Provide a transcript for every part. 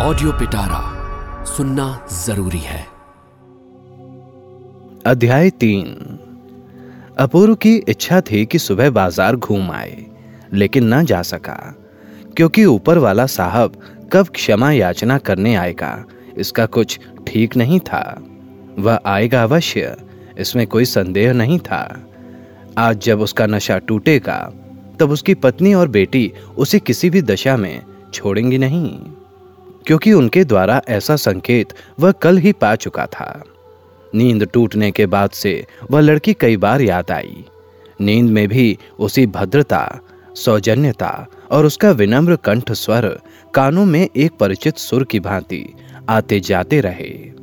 Audio पिटारा सुनना ज़रूरी है। अध्याय तीन। अपूर्व की इच्छा थी कि सुबह बाज़ार घूम आए, लेकिन न जा सका, क्योंकि ऊपर वाला साहब कब क्षमा याचना करने आएगा, इसका कुछ ठीक नहीं था। वह आएगा अवश्य, इसमें कोई संदेह नहीं था। आज जब उसका नशा टूटेगा, तब उसकी पत्नी और बेटी उसे किसी भी दशा में छोड़ेंगी नहीं। क्योंकि उनके द्वारा ऐसा संकेत वह कल ही पा चुका था। नींद टूटने के बाद से वह लड़की कई बार याद आई। नींद में भी उसी भद्रता, सौजन्यता और उसका विनम्र कंठ स्वर कानों में एक परिचित सुर की भांति आते जाते रहे।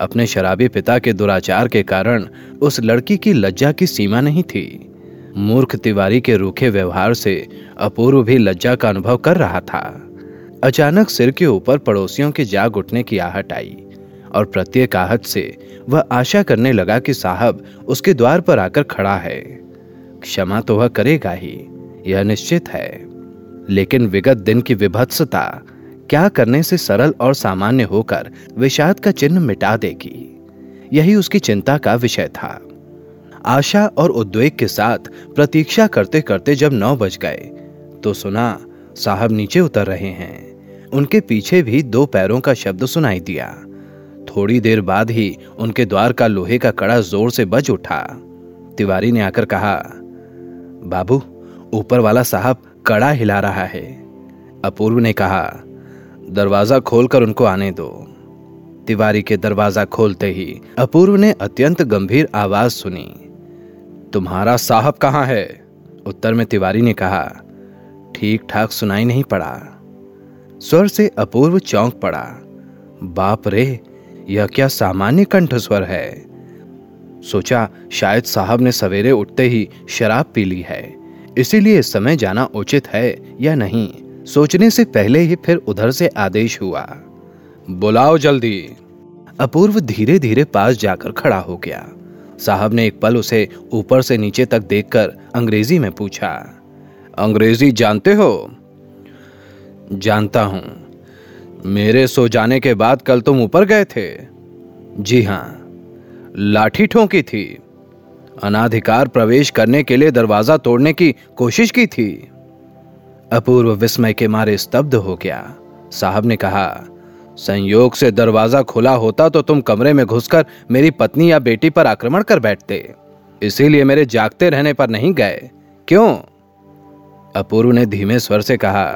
अपने शराबी पिता के दुराचार के कारण उस लड़की की लज्जा की सीमा नहीं थी। मूर्ख तिवारी के रूखे व्यवहार से अपूर्व भी लज्जा का अनुभव कर रहा था। अचानक सिर के ऊपर पड़ोसियों के जाग उठने की आहट आई, और प्रत्येक आहट से वह आशा करने लगा कि साहब उसके द्वार पर आकर खड़ा है। क्षमा तो वह करेगा ही, यह निश्चित है। लेकिन विगत दिन की विभत्सता क्या करने से सरल और सामान्य होकर विषाद का चिन्ह मिटा देगी? यही उसकी चिंता का विषय था। आशा और उद्वेग के साथ प्रतीक्षा करते करते जब नौ बज गए तो सुना साहब नीचे उतर रहे हैं। उनके पीछे भी दो पैरों का शब्द सुनाई दिया। थोड़ी देर बाद ही उनके द्वार का लोहे का कड़ा ज़ोर से बज उठा। तिवारी ने आकर कहा, बाबू, ऊपर वाला साहब कड़ा हिला रहा है। अपूर्व ने कहा, दरवाज़ा खोलकर उनको आने दो। तिवारी के दरवाज़ा खोलते ही अपूर्व ने अत्यंत गंभीर आवाज़ सुनी, तुम्हारा साहब कहाँ है? उत्तर में तिवारी ने कहा, ठीक ठाक सुनाई नहीं पड़ा। स्वर से अपूर्व चौंक पड़ा। बाप रे, यह क्या सामान्य कंठ स्वर है? सोचा शायद साहब ने सवेरे उठते ही शराब पी ली है, इसीलिए इस समय जाना उचित है या नहीं? सोचने से पहले ही फिर उधर से आदेश हुआ। बुलाओ जल्दी। अपूर्व धीरे धीरे पास जाकर खड़ा हो गया। साहब ने एक पल उसे ऊपर से नीचे तक देखकर अंग्रेज़ी में पूछा, अंग्रेज़ी जानते हो? जानता हूँ। मेरे सो जाने के बाद कल तुम ऊपर गए थे। जी हाँ लाठी ठोंकी थी। अनाधिकार प्रवेश करने के लिए दरवाज़ा तोड़ने की कोशिश की थी। अपूर्व विस्मय के मारे स्तब्ध हो गया। साहब ने कहा, संयोग से दरवाज़ा खुला होता तो तुम कमरे में घुसकर मेरी पत्नी या बेटी पर आक्रमण कर बैठते। इसीलिए मेरे जागते रहने पर नहीं गए। क्यों? अपूर्व ने धीमे स्वर से कहा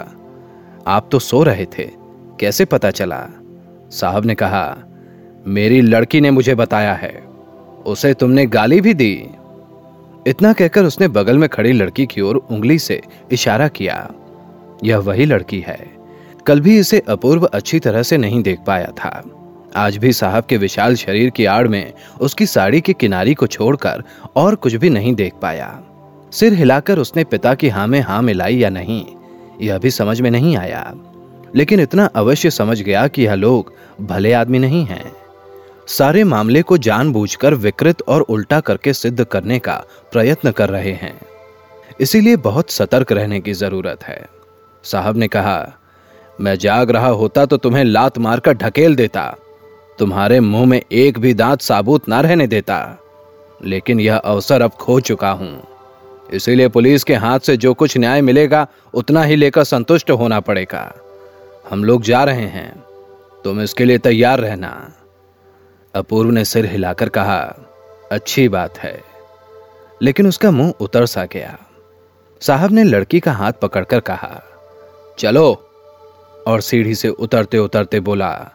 आप तो सो रहे थे। कैसे पता चला? साहब ने कहा, मेरी लड़की ने मुझे बताया है। उसे तुमने गाली भी दी। इतना कहकर उसने बगल में खड़ी लड़की की ओर उंगली से इशारा किया। यह वही लड़की है। कल भी इसे अपूर्व अच्छी तरह से नहीं देख पाया था। आज भी साहब के विशाल शरीर की आड़ में उसकी साड़ी की किनारी को छोड़कर और कुछ भी नहीं देख पाया। सिर हिलाकर उसने पिता की हाँ में हाँ मिलाई या नहीं यह भी समझ में नहीं आया। लेकिन इतना अवश्य समझ गया कि यह लोग भले आदमी नहीं हैं। सारे मामले को जानबूझकर विकृत और उल्टा करके सिद्ध करने का प्रयत्न कर रहे हैं। इसीलिए बहुत सतर्क रहने की ज़रूरत है। साहब ने कहा, मैं जाग रहा होता तो तुम्हें लात मारकर ढकेल देता। तुम्हारे मुँह में एक भी दांत साबुत ना रहने देता। लेकिन यह अवसर अब खो चुका हूँ। इसीलिए पुलिस के हाथ से जो कुछ न्याय मिलेगा, उतना ही लेकर संतुष्ट होना पड़ेगा। हम लोग जा रहे हैं। तुम इसके लिए तैयार रहना। अपूर्व ने सिर हिलाकर कहा, अच्छी बात है। लेकिन उसका मुँह उतर सा गया। साहब ने लड़की का हाथ पकड़कर कहा, चलो। और सीढ़ी से उतरते उतरते बोला,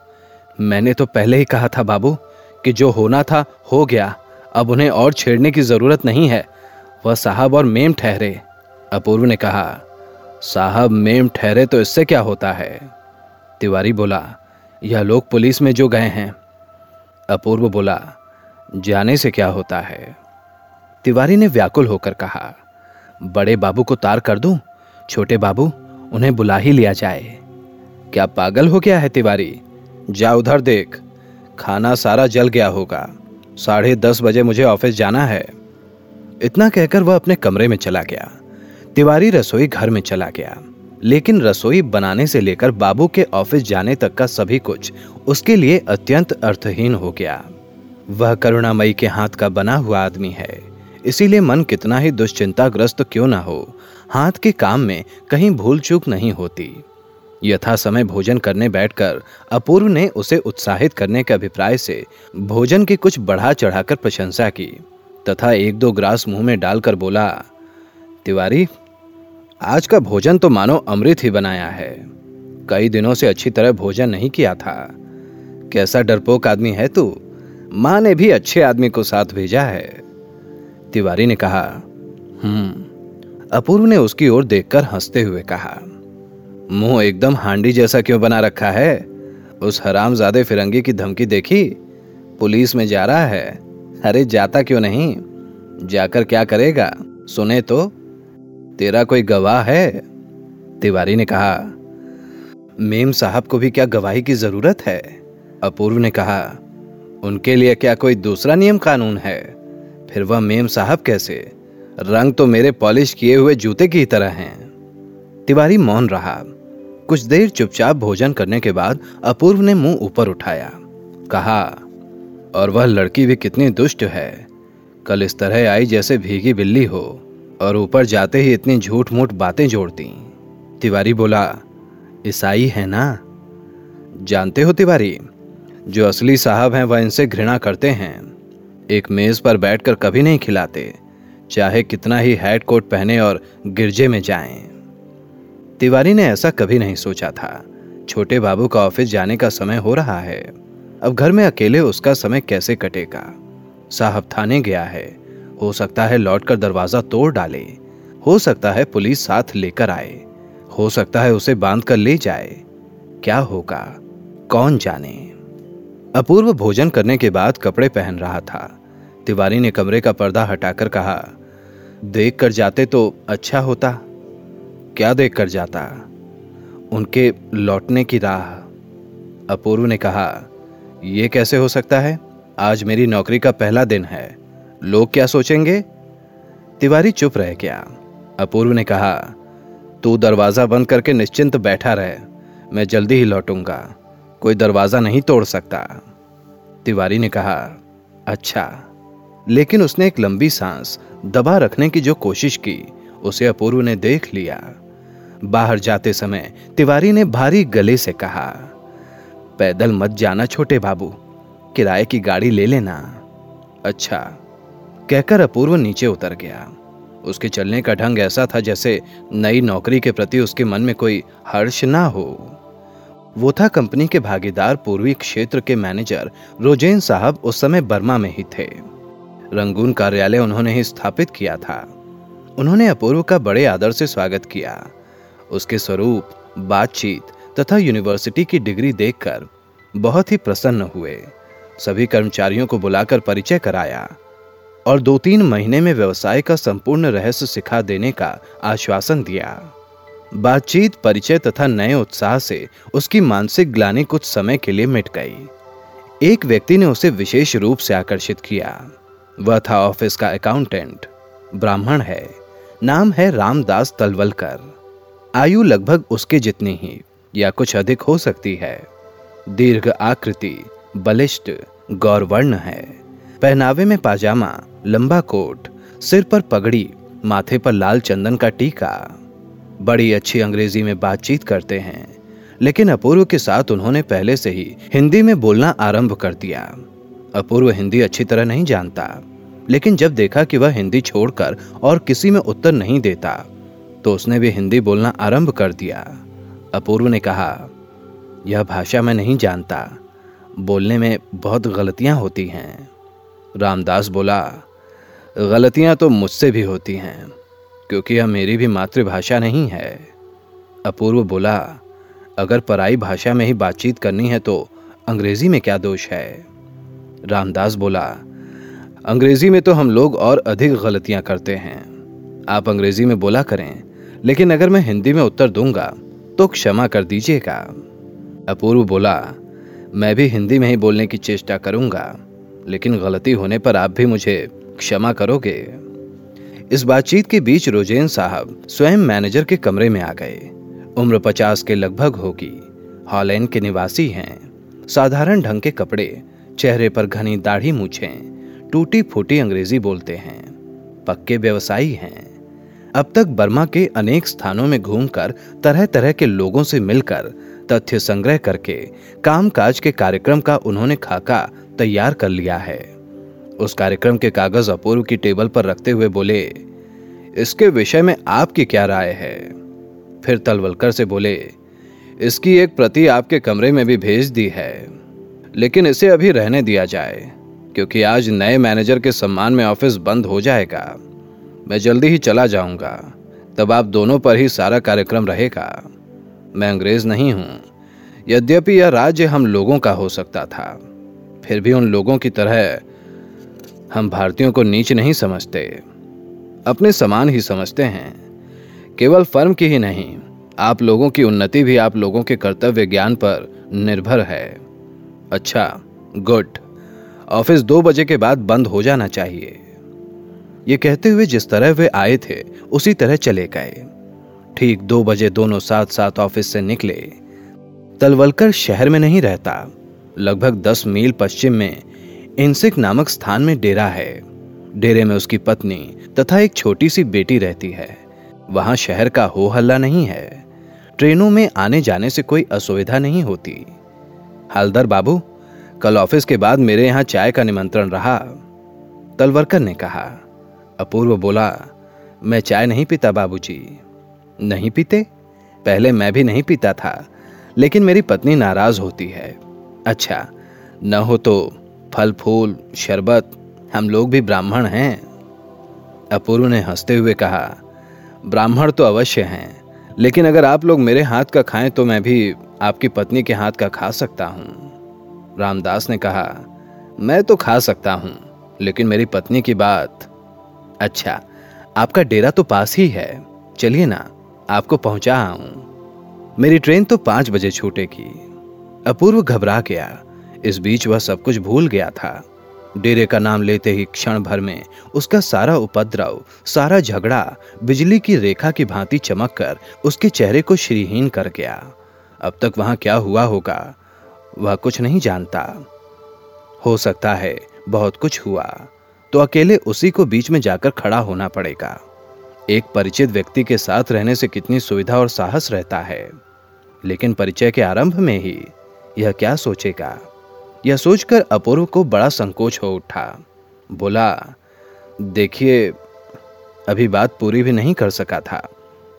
मैंने तो पहले ही कहा था बाबू कि जो होना था, हो गया। अब उन्हें और छेड़ने की ज़रूरत नहीं है। वह साहब और मेम ठहरे। अपूर्व ने कहा, साहब, मेम ठहरे तो इससे क्या होता है? तिवारी बोला, यह लोग पुलिस में जो गए हैं। अपूर्व बोला, जाने से क्या होता है? तिवारी ने व्याकुल होकर कहा, बड़े बाबू को तार कर दूँ? छोटे बाबू, उन्हें बुला ही लिया जाए। क्या पागल हो गया है तिवारी? जा उधर देख। खाना सारा जल गया होगा। साढ़े दस बजे मुझे ऑफ़िस जाना है। इतना कहकर वह अपने कमरे में चला गया। तिवारी रसोई घर में चला गया। लेकिन रसोई बनाने से लेकर बाबू के ऑफ़िस जाने तक का सभी कुछ उसके लिए अत्यंत अर्थहीन हो गया। वह करुणामयी के हाथ का बना हुआ आदमी है। इसीलिए मन कितना ही दुश्चिंताग्रस्त क्यों ना हो, हाथ के काम में कहीं भूल चूक नहीं होती। यथा समय भोजन करने बैठकर अपूर्व ने उसे उत्साहित करने के अभिप्राय से भोजन की कुछ बढ़ा चढ़ाकर प्रशंसा की। तथा एक दो ग्रास मुँह में डालकर बोला, तिवारी, आज का भोजन तो मानो अमृत ही बनाया है। कई दिनों से अच्छी तरह भोजन नहीं किया था। कैसा डरपोक आदमी है तू? माँ ने भी अच्छे आदमी को साथ भेजा है। तिवारी ने कहा हम्म। अपूर्व ने उसकी ओर देखकर हँसते हुए कहा, मुँह एकदम हांडी जैसा क्यों बना रखा है? उस हरामजादे फिरंगी की धमकी देखी? पुलिस में जा रहा है? अरे जाता क्यों नहीं? जाकर क्या करेगा? सुने तो तेरा कोई गवाह है? तिवारी ने कहा, मेम साहब को भी क्या गवाही की ज़रूरत है? अपूर्व ने कहा, उनके लिए क्या कोई दूसरा नियम कानून है? फिर वह मेम साहब कैसे? रंग तो मेरे पॉलिश किए हुए जूते की तरह हैं। तिवारी मौन रहा। कुछ देर चुपचाप भोजन करने के बाद अपूर्व ने मुँह ऊपर उठाया। कहा और वह लड़की भी कितनी दुष्ट है। कल इस तरह आई जैसे भीगी बिल्ली हो, और ऊपर जाते ही इतनी झूठ मूठ बातें जोड़ती। तिवारी बोला, ईसाई है ना? जानते हो तिवारी, जो असली साहब हैं वह इनसे घृणा करते हैं। एक मेज पर बैठकर कभी नहीं खिलाते, चाहे कितना ही हैट कोट पहने और गिरजे में जाएँ। तिवारी ने ऐसा कभी नहीं सोचा था। छोटे बाबू का ऑफ़िस जाने का समय हो रहा है। अब घर में अकेले उसका समय कैसे कटेगा? साहब थाने गया है। हो सकता है लौटकर दरवाज़ा तोड़ डाले। हो सकता है पुलिस साथ लेकर आए। हो सकता है उसे बाँध कर ले जाए। क्या होगा? कौन जाने? अपूर्व भोजन करने के बाद कपड़े पहन रहा था। तिवारी ने कमरे का पर्दा हटाकर कहा देख कर जाते तो अच्छा होता। क्या देख कर जाता? उनके लौटने की राह। अपूर्व ने कहा यह कैसे हो सकता है? आज मेरी नौकरी का पहला दिन है। लोग क्या सोचेंगे? तिवारी चुप रह गया। अपूर्व ने कहा, तू दरवाज़ा बंद करके निश्चिंत बैठा रहे। मैं जल्दी ही लौटूँगा। कोई दरवाज़ा नहीं तोड़ सकता। तिवारी ने कहा अच्छा। लेकिन उसने एक लंबी सांस दबा रखने की जो कोशिश की, उसे अपूर्व ने देख लिया। बाहर जाते समय तिवारी ने भारी गले से कहा पैदल मत जाना छोटे बाबू। किराए की गाड़ी ले लेना। अच्छा कहकर अपूर्व नीचे उतर गया। उसके चलने का ढंग ऐसा था जैसे नई नौकरी के प्रति उसके मन में कोई हर्ष ना हो। वो था कंपनी के भागीदार पूर्वी क्षेत्र के मैनेजर रोजेन साहब उस समय बर्मा में ही थे। रंगून कार्यालय उन्होंने ही स्थापित किया था। उन्होंने अपूर्व का बड़े आदर से स्वागत किया। उसके स्वरूप, बातचीत तथा यूनिवर्सिटी की डिग्री देखकर बहुत ही प्रसन्न हुए। सभी कर्मचारियों को बुलाकर परिचय कराया और दो तीन महीने में व्यवसाय का संपूर्ण रहस्य सिखा देने का आश्वासन दिया। बातचीत, परिचय तथा नए उत्साह से उसकी मानसिक ग्लानी कुछ समय के लिए मिट गई। एक व्यक्ति ने उसे विशेष रूप से आकर्षित किया। वह था ऑफ़िस का अकाउंटेंट ब्राह्मण है। नाम है रामदास तलवलकर। आयु लगभग उसके जितनी ही। या कुछ अधिक हो सकती है। दीर्घ आकृति, बलिष्ठ, गौरवर्ण है। पहनावे में पाजामा लंबा कोट, सिर पर पगड़ी, माथे पर लाल चंदन का टीका। बड़ी अच्छी अंग्रेज़ी में बातचीत करते हैं, लेकिन अपूर्व के साथ उन्होंने पहले से ही हिंदी में बोलना आरंभ कर दिया। अपूर्व हिंदी अच्छी तरह नहीं जानता, लेकिन जब देखा कि वह हिंदी छोड़कर और किसी में उत्तर नहीं देता तो उसने भी हिंदी बोलना आरंभ कर दिया। अपूर्व ने कहा, यह भाषा मैं नहीं जानता। बोलने में बहुत गलतियाँ होती हैं। रामदास बोला, गलतियाँ तो मुझसे भी होती हैं, क्योंकि यह मेरी भी मातृभाषा नहीं है। अपूर्व बोला, अगर पराई भाषा में ही बातचीत करनी है तो अंग्रेज़ी में क्या दोष है? रामदास बोला, अंग्रेज़ी में तो हम लोग और अधिक गलतियाँ करते हैं। आप अंग्रेज़ी में बोला करें, लेकिन अगर मैं हिंदी में उत्तर दूँगा तो क्षमा कर दीजिएगा। अपूर्व बोला, मैं भी हिंदी में ही बोलने की चेष्टा करूँगा, लेकिन गलती होने पर आप भी मुझे क्षमा करोगे। इस बातचीत के बीच रोजेन साहब स्वयं मैनेजर के कमरे में आ गए। उम्र पचास के लगभग होगी। हॉलैंड के निवासी हैं। साधारण ढंग के कपड़े, चेहरे पर घनी दाढ़ी मूछें टूटी फूटी अंग्रेज़ी बोलते हैं। पक्के व्यवसायी हैं। अब तक बर्मा के अनेक स्थानों में घूमकर तरह तरह के लोगों से मिलकर, तथ्य संग्रह करके, कामकाज के कार्यक्रम का उन्होंने खाका तैयार कर लिया है। उस कार्यक्रम के कागज़ अपूर्व की टेबल पर रखते हुए बोले, इसके विषय में आपकी क्या राय है? फिर तलवलकर से बोले, इसकी एक प्रति आपके कमरे में भी भेज दी है, लेकिन इसे अभी रहने दिया जाए, क्योंकि आज नए मैनेजर के सम्मान में ऑफ़िस बंद हो जाएगा। मैं जल्दी ही चला जाऊँगा। तब आप दोनों पर ही सारा कार्यक्रम रहेगा। मैं अंग्रेज़ नहीं हूँ। यद्यपि यह राज्य हम लोगों का हो सकता था। फिर भी उन लोगों की तरह हम भारतीयों को नीच नहीं समझते। अपने समान ही समझते हैं। केवल फर्म की ही नहीं, आप लोगों की उन्नति भी आप लोगों के कर्तव्य ज्ञान पर निर्भर है। अच्छा गुड। ऑफ़िस दो बजे के बाद बंद हो जाना चाहिए। ये कहते हुए जिस तरह वे आए थे, उसी तरह चले गए। ठीक दो बजे दोनों साथ साथ ऑफ़िस से निकले। तलवलकर शहर में नहीं रहता। लगभग दस मील पश्चिम में इंसिक नामक स्थान में डेरा है। डेरे में उसकी पत्नी तथा एक छोटी सी बेटी रहती है। वहाँ शहर का हो हल्ला नहीं है। ट्रेनों में आने जाने से कोई असुविधा नहीं होती। हलदर बाबू, कल ऑफ़िस के बाद मेरे यहाँ चाय का निमंत्रण रहा। तलवरकर ने कहा अपूर्व बोला, मैं चाय नहीं पीता, बाबूजी। नहीं पीते? पहले मैं भी नहीं पीता था, लेकिन मेरी पत्नी नाराज़ होती है। अच्छा न हो तो फल, फूल, शरबत, हम लोग भी ब्राह्मण हैं। अपूर्व ने हँसते हुए कहा, ब्राह्मण तो अवश्य हैं, लेकिन अगर आप लोग मेरे हाथ का खाएँ तो मैं भी आपकी पत्नी के हाथ का खा सकता हूँ। रामदास ने कहा, मैं तो खा सकता हूँ, लेकिन मेरी पत्नी की बात अच्छा आपका डेरा तो पास ही है। चलिए ना, आपको पहुँचा हूँ मेरी ट्रेन तो पाँच बजे छूटेगी। अपूर्व घबरा गया। इस बीच वह सब कुछ भूल गया था। डेरे का नाम लेते ही क्षण भर में उसका सारा उपद्रव, सारा झगड़ा, बिजली की रेखा की भांति चमक कर उसके चेहरे को श्रीहीन कर गया। अब तक वहाँ क्या हुआ होगा, वह कुछ नहीं जानता। हो सकता है बहुत कुछ हुआ। तो अकेले उसी को बीच में जाकर खड़ा होना पड़ेगा। एक परिचित व्यक्ति के साथ रहने से कितनी सुविधा और साहस रहता है। लेकिन परिचय के आरंभ में ही यह क्या सोचेगा? यह सोचकर अपूर्व को बड़ा संकोच हो उठा। बोला, देखिए, अभी बात पूरी भी नहीं कर सका था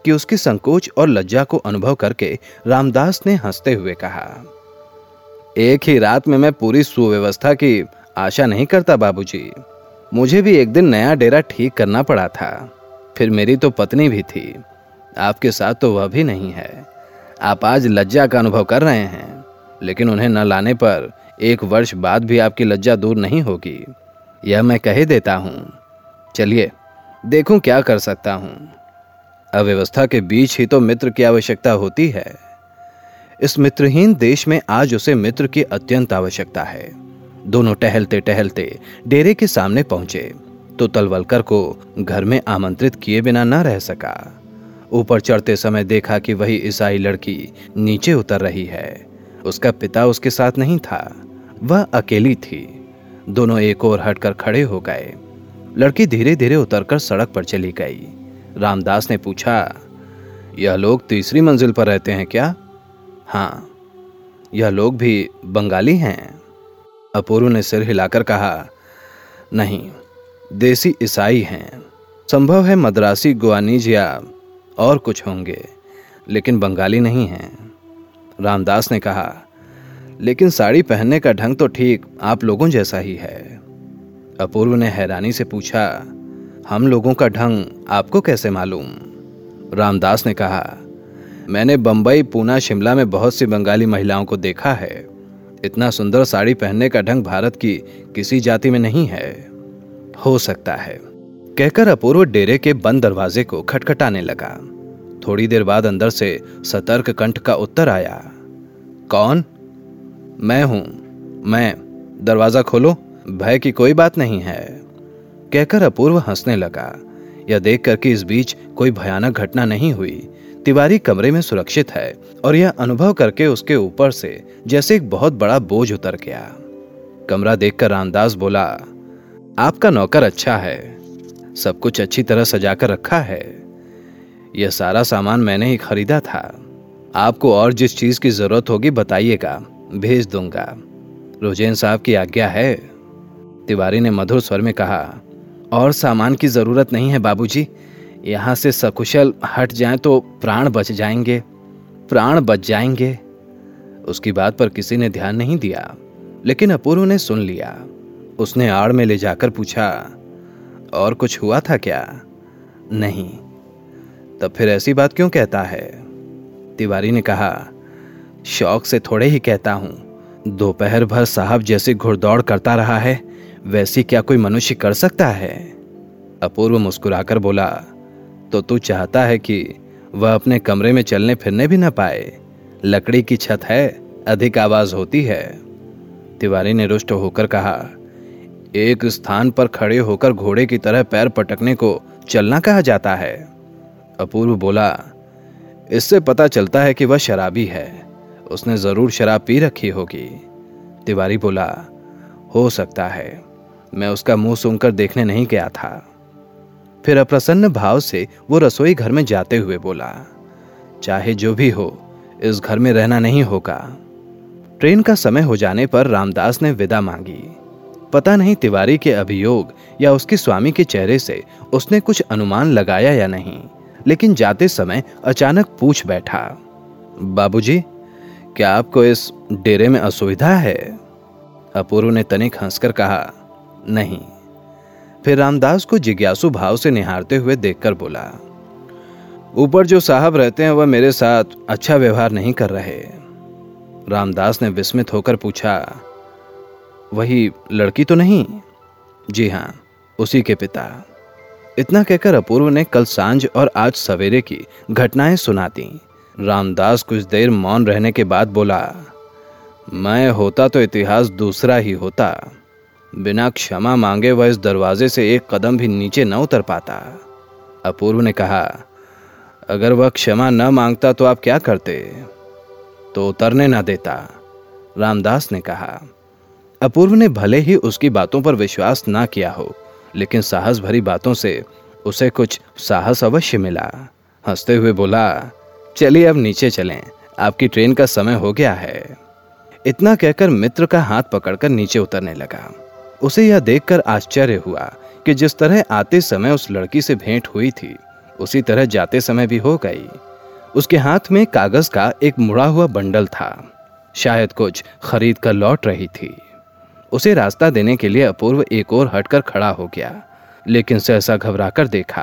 कि उसकी संकोच और लज्जा को अनुभव करके रामदास ने हँसते हुए कहा, एक ही रात में मैं पूरी सुव्यवस्था की आशा नहीं करता बाबूजी। मुझे भी एक दिन नया डेरा ठीक करना पड़ा था। फिर मेरी तो पत्नी भी थी। आपके साथ तो वह भी नहीं है। आप आज लज्जा का अनुभव कर रहे हैं, लेकिन उन्हें न लाने पर एक वर्ष बाद भी आपकी लज्जा दूर नहीं होगी। यह मैं कह देता हूँ। चलिए, देखूँ क्या कर सकता हूँ। अव्यवस्था के बीच ही तो मित्र की आवश्यकता होती है। इस मित्रहीन देश में आज उसे मित्र की अत्यंत आवश्यकता है। दोनों टहलते टहलते डेरे के सामने पहुँचे तो तलवलकर को घर में आमंत्रित किए बिना न रह सका। ऊपर चढ़ते समय देखा कि वही ईसाई लड़की नीचे उतर रही है। उसका पिता उसके साथ नहीं था, वह अकेली थी। दोनों एक और हटकर खड़े हो गए। लड़की धीरे धीरे उतरकर सड़क पर चली गई। रामदास ने पूछा, यह लोग तीसरी मंजिल पर रहते हैं क्या? हाँ यह लोग भी बंगाली हैं। अपूर्व ने सिर हिलाकर कहा, नहीं, देसी ईसाई हैं। संभव है मद्रासी गुआनीज या और कुछ होंगे, लेकिन बंगाली नहीं हैं। रामदास ने कहा, लेकिन साड़ी पहनने का ढंग तो ठीक आप लोगों जैसा ही है। अपूर्व ने हैरानी से पूछा, हम लोगों का ढंग आपको कैसे मालूम? रामदास ने कहा, मैंने बंबई, पूना, शिमला में बहुत सी बंगाली महिलाओं को देखा है। इतना सुंदर साड़ी पहनने का ढंग भारत की किसी जाति में नहीं है। हो सकता है। कहकर अपूर्व डेरे के बंद दरवाजे को खटखटाने लगा। थोड़ी देर बाद अंदर से सतर्क कंठ का उत्तर आया। कौन? मैं हूँ। मैं। दरवाज़ा खोलो। भय की कोई बात नहीं है। कहकर अपूर्व हंसने लगा। यह देखकर कि इस बीच कोई भयानक घटना नहीं हुई। तिवारी कमरे में सुरक्षित है और यह अनुभव करके उसके ऊपर से जैसे एक बहुत बड़ा बोझ उतर गया। कमरा देखकर रामदास बोला, आपका नौकर अच्छा है। सब कुछ अच्छी तरह सजाकर रखा है। यह सारा सामान मैंने ही खरीदा था। आपको और जिस चीज़ की ज़रूरत होगी बताइएगा, भेज दूँगा। रोजेन साहब की आज्ञा है। तिवारी ने मधुर स्वर में कहा, और सामान की ज़रूरत नहीं है बाबूजी। यहाँ से सकुशल हट जाएँ तो प्राण बच जाएँगे, प्राण बच जाएँगे। उसकी बात पर किसी ने ध्यान नहीं दिया, लेकिन अपूर्व ने सुन लिया। उसने आड़ में ले जाकर पूछा, और कुछ हुआ था क्या? नहीं। तब फिर ऐसी बात क्यों कहता है? तिवारी ने कहा, शौक से थोड़े ही कहता हूँ। दोपहर भर साहब जैसे घुड़दौड़ करता रहा है, वैसी क्या कोई मनुष्य कर सकता है? अपूर्व मुस्कुराकर बोला तो तू चाहता है कि वह अपने कमरे में चलने फिरने भी न पाए। लकड़ी की छत है, अधिक आवाज़ होती है। तिवारी ने रुष्ट होकर कहा, एक स्थान पर खड़े होकर घोड़े की तरह पैर पटकने को चलना कहा जाता है। अपूर्व बोला, इससे पता चलता है कि वह शराबी है। उसने ज़रूर शराब पी रखी होगी। तिवारी बोला, हो सकता है, मैं उसका मुँह सुनकर देखने नहीं गया था। फिर अप्रसन्न भाव से वो रसोई घर में जाते हुए बोला चाहे जो भी हो इस घर में रहना नहीं होगा। ट्रेन का समय हो जाने पर रामदास ने विदा मांगी। पता नहीं तिवारी के अभियोग या उसके स्वामी के चेहरे से उसने कुछ अनुमान लगाया या नहीं लेकिन जाते समय अचानक पूछ बैठा बाबूजी, क्या आपको इस डेरे में असुविधा है? अपूर्व ने तनिक हंसकर कहा नहीं फिर रामदास को जिज्ञासु भाव से निहारते हुए देखकर बोला, ऊपर जो साहब रहते हैं, वह मेरे साथ अच्छा व्यवहार नहीं कर रहे। रामदास ने विस्मित होकर पूछा, वही लड़की तो नहीं? जी हाँ उसी के पिता। इतना कहकर अपूर्व ने कल साँझ और आज सवेरे की घटनाएँ सुना दी रामदास कुछ देर मौन रहने के बाद बोला, मैं होता तो इतिहास दूसरा ही होता। बिना क्षमा मांगे वह इस दरवाजे से एक कदम भी नीचे न उतर पाता। अपूर्व ने कहा, अगर वह क्षमा न माँगता तो आप क्या करते? तो उतरने ना देता, रामदास ने कहा। अपूर्व ने भले ही उसकी बातों पर विश्वास ना किया हो, लेकिन साहस भरी बातों से उसे कुछ साहस अवश्य मिला। हँसते हुए बोला, चलिए अब नीचे चलें, आपकी ट्रेन का समय हो गया है। इतना कहकर मित्र का हाथ पकड़कर नीचे उतरने लगा। उसे यह देखकर आश्चर्य हुआ कि जिस तरह आते समय उस लड़की से भेंट हुई थी, उसी तरह जाते समय भी हो गई। उसके हाथ में कागज़ का एक मुड़ा हुआ बंडल था। शायद कुछ खरीद कर लौट रही थी। उसे रास्ता देने के लिए अपूर्व एक और हटकर खड़ा हो गया, लेकिन सहसा घबराकर देखा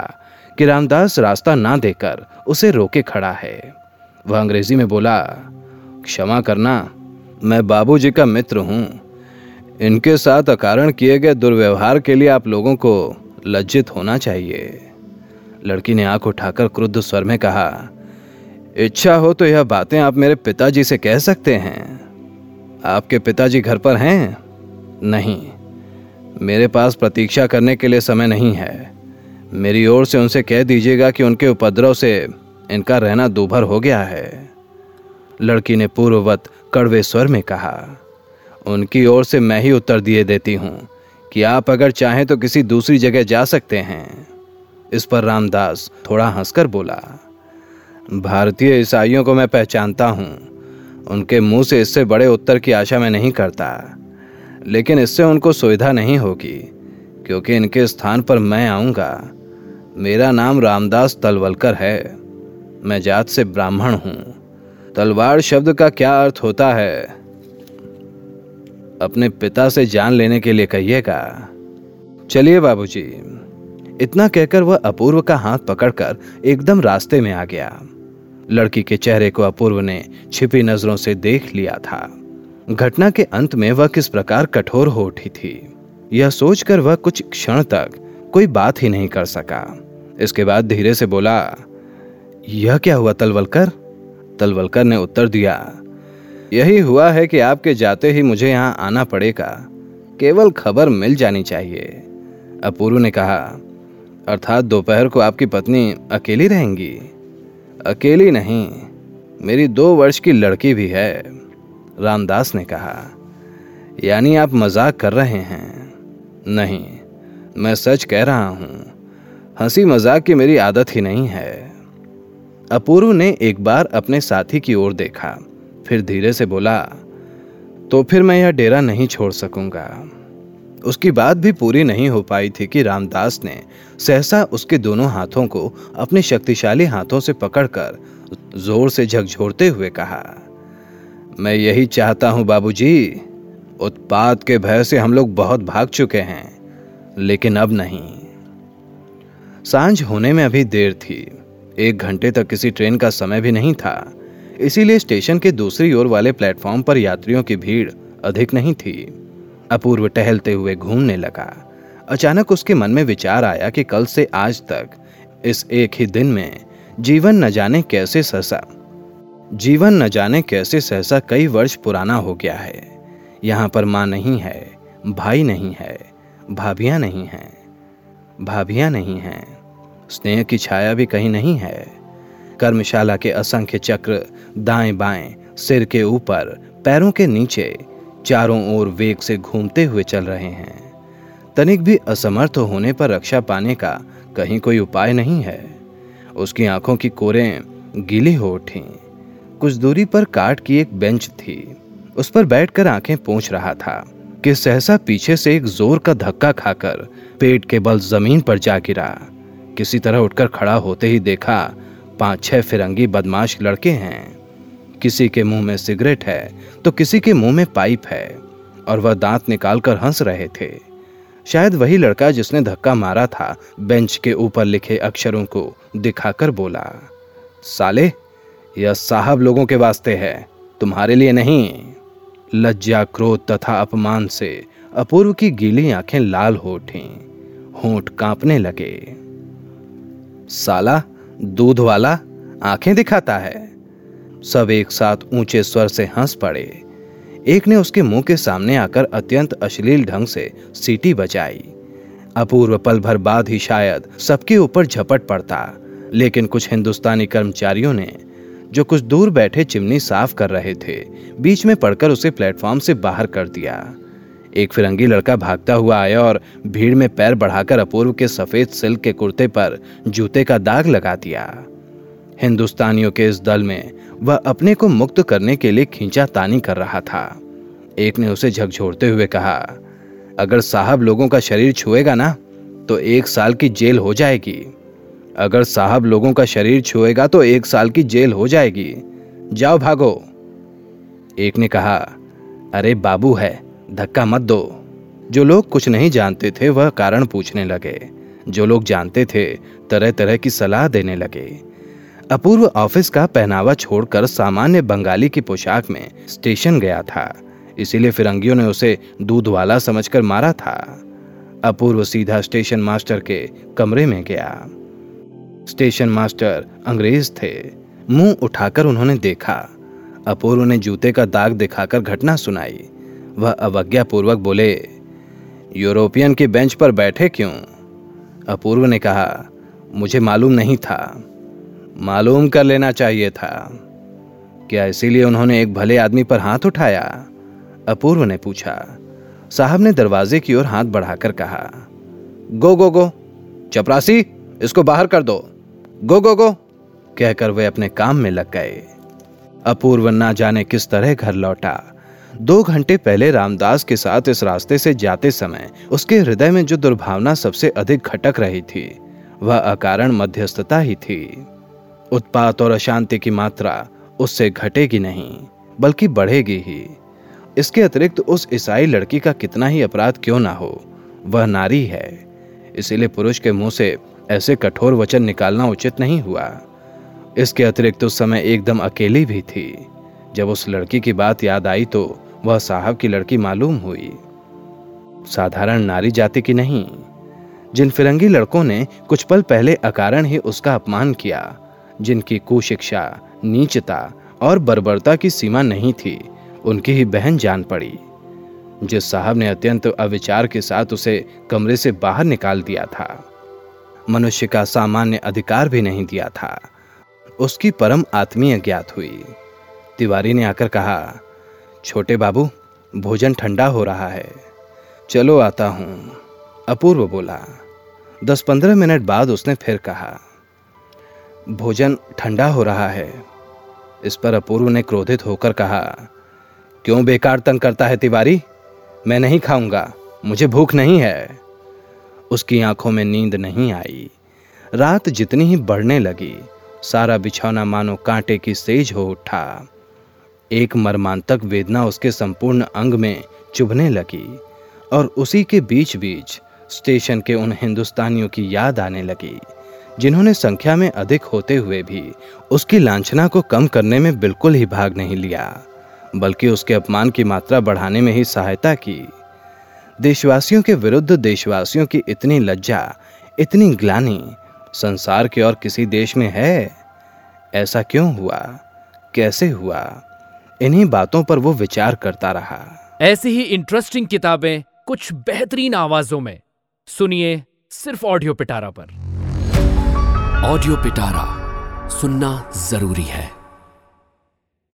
कि रामदास रास्ता ना देकर उसे रोके खड़ा है। वह अंग्रेज़ी में बोला, क्षमा करना, मैं बाबूजी का मित्र हूँ। इनके साथ अकारण किए गए दुर्व्यवहार के लिए आप लोगों को लज्जित होना चाहिए। लड़की ने आँख उठाकर क्रुद्ध स्वर में कहा, इच्छा हो तो यह बातें आप मेरे पिताजी से कह सकते हैं। आपके पिताजी घर पर हैं? नहीं। मेरे पास प्रतीक्षा करने के लिए समय नहीं है। मेरी ओर से उनसे कह दीजिएगा कि उनके उपद्रव से इनका रहना दूभर हो गया है। लड़की ने पूर्ववत कड़वे स्वर में कहा उनकी ओर से मैं ही उत्तर दिए देती हूँ कि आप अगर चाहें तो किसी दूसरी जगह जा सकते हैं। इस पर रामदास थोड़ा हंसकर बोला, भारतीय ईसाइयों को मैं पहचानता हूँ। उनके मुँह से इससे बड़े उत्तर की आशा मैं नहीं करता। लेकिन इससे उनको सुविधा नहीं होगी, क्योंकि इनके स्थान पर मैं आऊँगा। मेरा नाम रामदास तलवलकर है। मैं जात से ब्राह्मण हूँ। तलवार शब्द का क्या अर्थ होता है? अपने पिता से जान लेने के लिए कहिएगा। चलिए बाबूजी। इतना कहकर वह अपूर्व का हाथ पकड़कर एकदम रास्ते में आ गया। लड़की के चेहरे को अपूर्व ने छिपी नज़रों से देख लिया था। घटना के अंत में वह किस प्रकार कठोर हो उठी थी। यह सोचकर वह कुछ क्षण तक कोई बात ही नहीं कर सका। इसके बाद धीरे से बोला, यह क्या हुआ तलवलकर? तलवलकर ने उत्तर दिया यही हुआ है कि आपके जाते ही मुझे यहाँ आना पड़ेगा। केवल खबर मिल जानी चाहिए। अपूर्व ने कहा, अर्थात दोपहर को आपकी पत्नी अकेली रहेंगी? अकेली नहीं, मेरी दो वर्ष की लड़की भी है। रामदास ने कहा, यानी आप मज़ाक कर रहे हैं? नहीं, मैं सच कह रहा हूँ, हँसी मज़ाक की मेरी आदत ही नहीं है। अपूर्व ने एक बार अपने साथी की ओर देखा। फिर धीरे से बोला तो फिर मैं यह डेरा नहीं छोड़ सकूँगा। उसकी बात भी पूरी नहीं हो पाई थी कि रामदास ने सहसा उसके दोनों हाथों को अपने शक्तिशाली हाथों से पकड़कर ज़ोर से झकझोरते हुए कहा, मैं यही चाहता हूँ बाबूजी उत्पाद के भय से हम लोग बहुत भाग चुके हैं, लेकिन अब नहीं। साँझ होने में अभी देर थी। एक घंटे तक किसी ट्रेन का समय भी नहीं था। इसीलिए स्टेशन के दूसरी ओर वाले प्लेटफॉर्म पर यात्रियों की भीड़ अधिक नहीं थी। अपूर्व टहलते हुए घूमने लगा। अचानक उसके मन में विचार आया कि कल से आज तक, इस एक ही दिन में, जीवन न जाने कैसे सहसा, जीवन न जाने कैसे सहसा कई वर्ष पुराना हो गया है। यहाँ पर माँ नहीं है, भाई नहीं है, भाभियाँ नहीं हैं, भाभियाँ नहीं हैं। स्नेह की छाया भी कहीं नहीं है। कर्मशाला के असंख्य चक्र दाएँ बाएँ, सिर के ऊपर, पैरों के नीचे, चारों ओर वेग से घूमते हुए चल रहे हैं। तनिक भी असमर्थ होने पर रक्षा पाने का कहीं कोई उपाय नहीं है। उसकी आँखों की कोरें गीली हो उठी। कुछ दूरी पर काट की एक बेंच थी। उस पर बैठकर आँखें पोंछ रहा था कि सहसा पीछे से एक ज़ोर का धक्का खाकर पेट के बल ज़मीन पर जा गिरा। किसी तरह उठकर खड़ा होते ही देखा पाँच, छह फिरंगी बदमाश लड़के हैं। किसी के मुँह में सिगरेट है तो किसी के मुँह में पाइप है, और वह दांत निकालकर हंस रहे थे। शायद वही लड़का जिसने धक्का मारा था, बेंच के ऊपर लिखे अक्षरों को दिखाकर बोला, साले, यह साहब लोगों के वास्ते है, तुम्हारे लिए नहीं। लज्जा क्रोध तथा अपमान से अपूर्व की गीली आँखें लाल हो उठी, होंठ कांपने लगे। साला दूध वाला आँखें दिखाता है। सब एक साथ ऊँचे स्वर से हंस पड़े। एक ने उसके मुँह के सामने आकर अत्यंत अश्लील ढंग से सीटी बजाई। अपूर्व पल भर बाद ही शायद सबके ऊपर झपट पड़ता, लेकिन कुछ हिंदुस्तानी कर्मचारियों ने, जो कुछ दूर बैठे चिमनी साफ़ कर रहे थे, बीच में पड़कर उसे प्लेटफॉर्म से बाहर कर दिया। एक फिरंगी लड़का भागता हुआ आया और भीड़ में पैर बढ़ाकर अपूर्व के सफ़ेद सिल्क के कुर्ते पर जूते का दाग लगा दिया। हिंदुस्तानियों के इस दल में वह अपने को मुक्त करने के लिए खींचा तानी कर रहा था। एक ने उसे झकझोरते हुए कहा, अगर साहब लोगों का शरीर छुएगा ना तो एक साल की जेल हो जाएगी। अगर साहब लोगों का शरीर छुएगा तो एक साल की जेल हो जाएगी। जाओ भागो। एक ने कहा, अरे बाबू है धक्का मत दो। जो लोग कुछ नहीं जानते थे, वह कारण पूछने लगे। जो लोग जानते थे तरह तरह की सलाह देने लगे। अपूर्व ऑफ़िस का पहनावा छोड़कर सामान्य बंगाली की पोशाक में स्टेशन गया था। इसीलिए फिरंगियों ने उसे दूध वाला समझकर मारा था। अपूर्व सीधा स्टेशन मास्टर के कमरे में गया। स्टेशन मास्टर अंग्रेज़ थे। मुँह उठाकर उन्होंने देखा। अपूर्व ने जूते का दाग दिखाकर घटना सुनाई। वह अवज्ञापूर्वक बोले, यूरोपियन के बेंच पर बैठे क्यों? अपूर्व ने कहा, मुझे मालूम नहीं था। मालूम कर लेना चाहिए था। क्या इसीलिए उन्होंने एक भले आदमी पर हाथ उठाया? अपूर्व ने पूछा। साहब ने दरवाजे की ओर हाथ बढ़ाकर कहा, गो गो गो, चपरासी, इसको बाहर कर दो। गो गो गो, कहकर वे अपने काम में लग गए। अपूर्व ना जाने किस तरह घर लौटा। दो घंटे पहले रामदास के साथ इस रास्ते से जाते समय उसके हृदय में जो दुर्भावना सबसे अधिक खटक रही थी, वह अकारण मध्यस्थता ही थी। उत्पात और अशांति की मात्रा उससे घटेगी नहीं, बल्कि बढ़ेगी ही। इसके अतिरिक्त उस ईसाई लड़की का कितना ही अपराध क्यों ना हो, वह नारी है। इसीलिए पुरुष के मुँह से ऐसे कठोर वचन निकालना उचित नहीं हुआ। इसके अतिरिक्त उस समय एकदम अकेली भी थी। जब उस लड़की की बात याद आई तो वह साहब की लड़की मालूम हुई। साधारण नारी जाति की नहीं। जिन फिरंगी लड़कों ने कुछ पल पहले अकारण ही उसका अपमान किया, जिनकी कुशिक्षा, नीचता और बर्बरता की सीमा नहीं थी, उनकी ही बहन जान पड़ी। जिस साहब ने अत्यंत अविचार के साथ उसे कमरे से बाहर निकाल दिया था, मनुष्य का सामान्य अधिकार भी नहीं दिया था, उसकी परम आत्मीय ज्ञात हुई। तिवारी ने आकर कहा छोटे बाबू, भोजन ठंडा हो रहा है। चलो आता हूँ। अपूर्व बोला। दस पंद्रह मिनट बाद उसने फिर कहा, भोजन ठंडा हो रहा है। इस पर अपूर्व ने क्रोधित होकर कहा, क्यों बेकार तंग करता है तिवारी? मैं नहीं खाऊँगा, मुझे भूख नहीं है। उसकी आँखों में नींद नहीं आई। रात जितनी ही बढ़ने लगी, सारा बिछौना मानो कांटे की सेज हो उठा। एक मर्मांतक वेदना उसके संपूर्ण अंग में चुभने लगी और उसी के बीच बीच स्टेशन के उन हिंदुस्तानियों की याद आने लगी, जिन्होंने संख्या में अधिक होते हुए भी उसकी लांछना को कम करने में बिल्कुल ही भाग नहीं लिया, बल्कि उसके अपमान की मात्रा बढ़ाने में ही सहायता की। देशवासियों के विरुद्ध देशवासियों की इतनी लज्जा, इतनी ग्लानी, संसार के और किसी देश में है? ऐसा क्यों हुआ? कैसे हुआ? इन्हीं बातों पर वो विचार करता रहा। ऐसी ही इंटरेस्टिंग किताबें कुछ बेहतरीन आवाजों में। सुनिए सिर्फ़ ऑडियो पिटारा पर। ऑडियो पिटारा सुनना ज़रूरी है।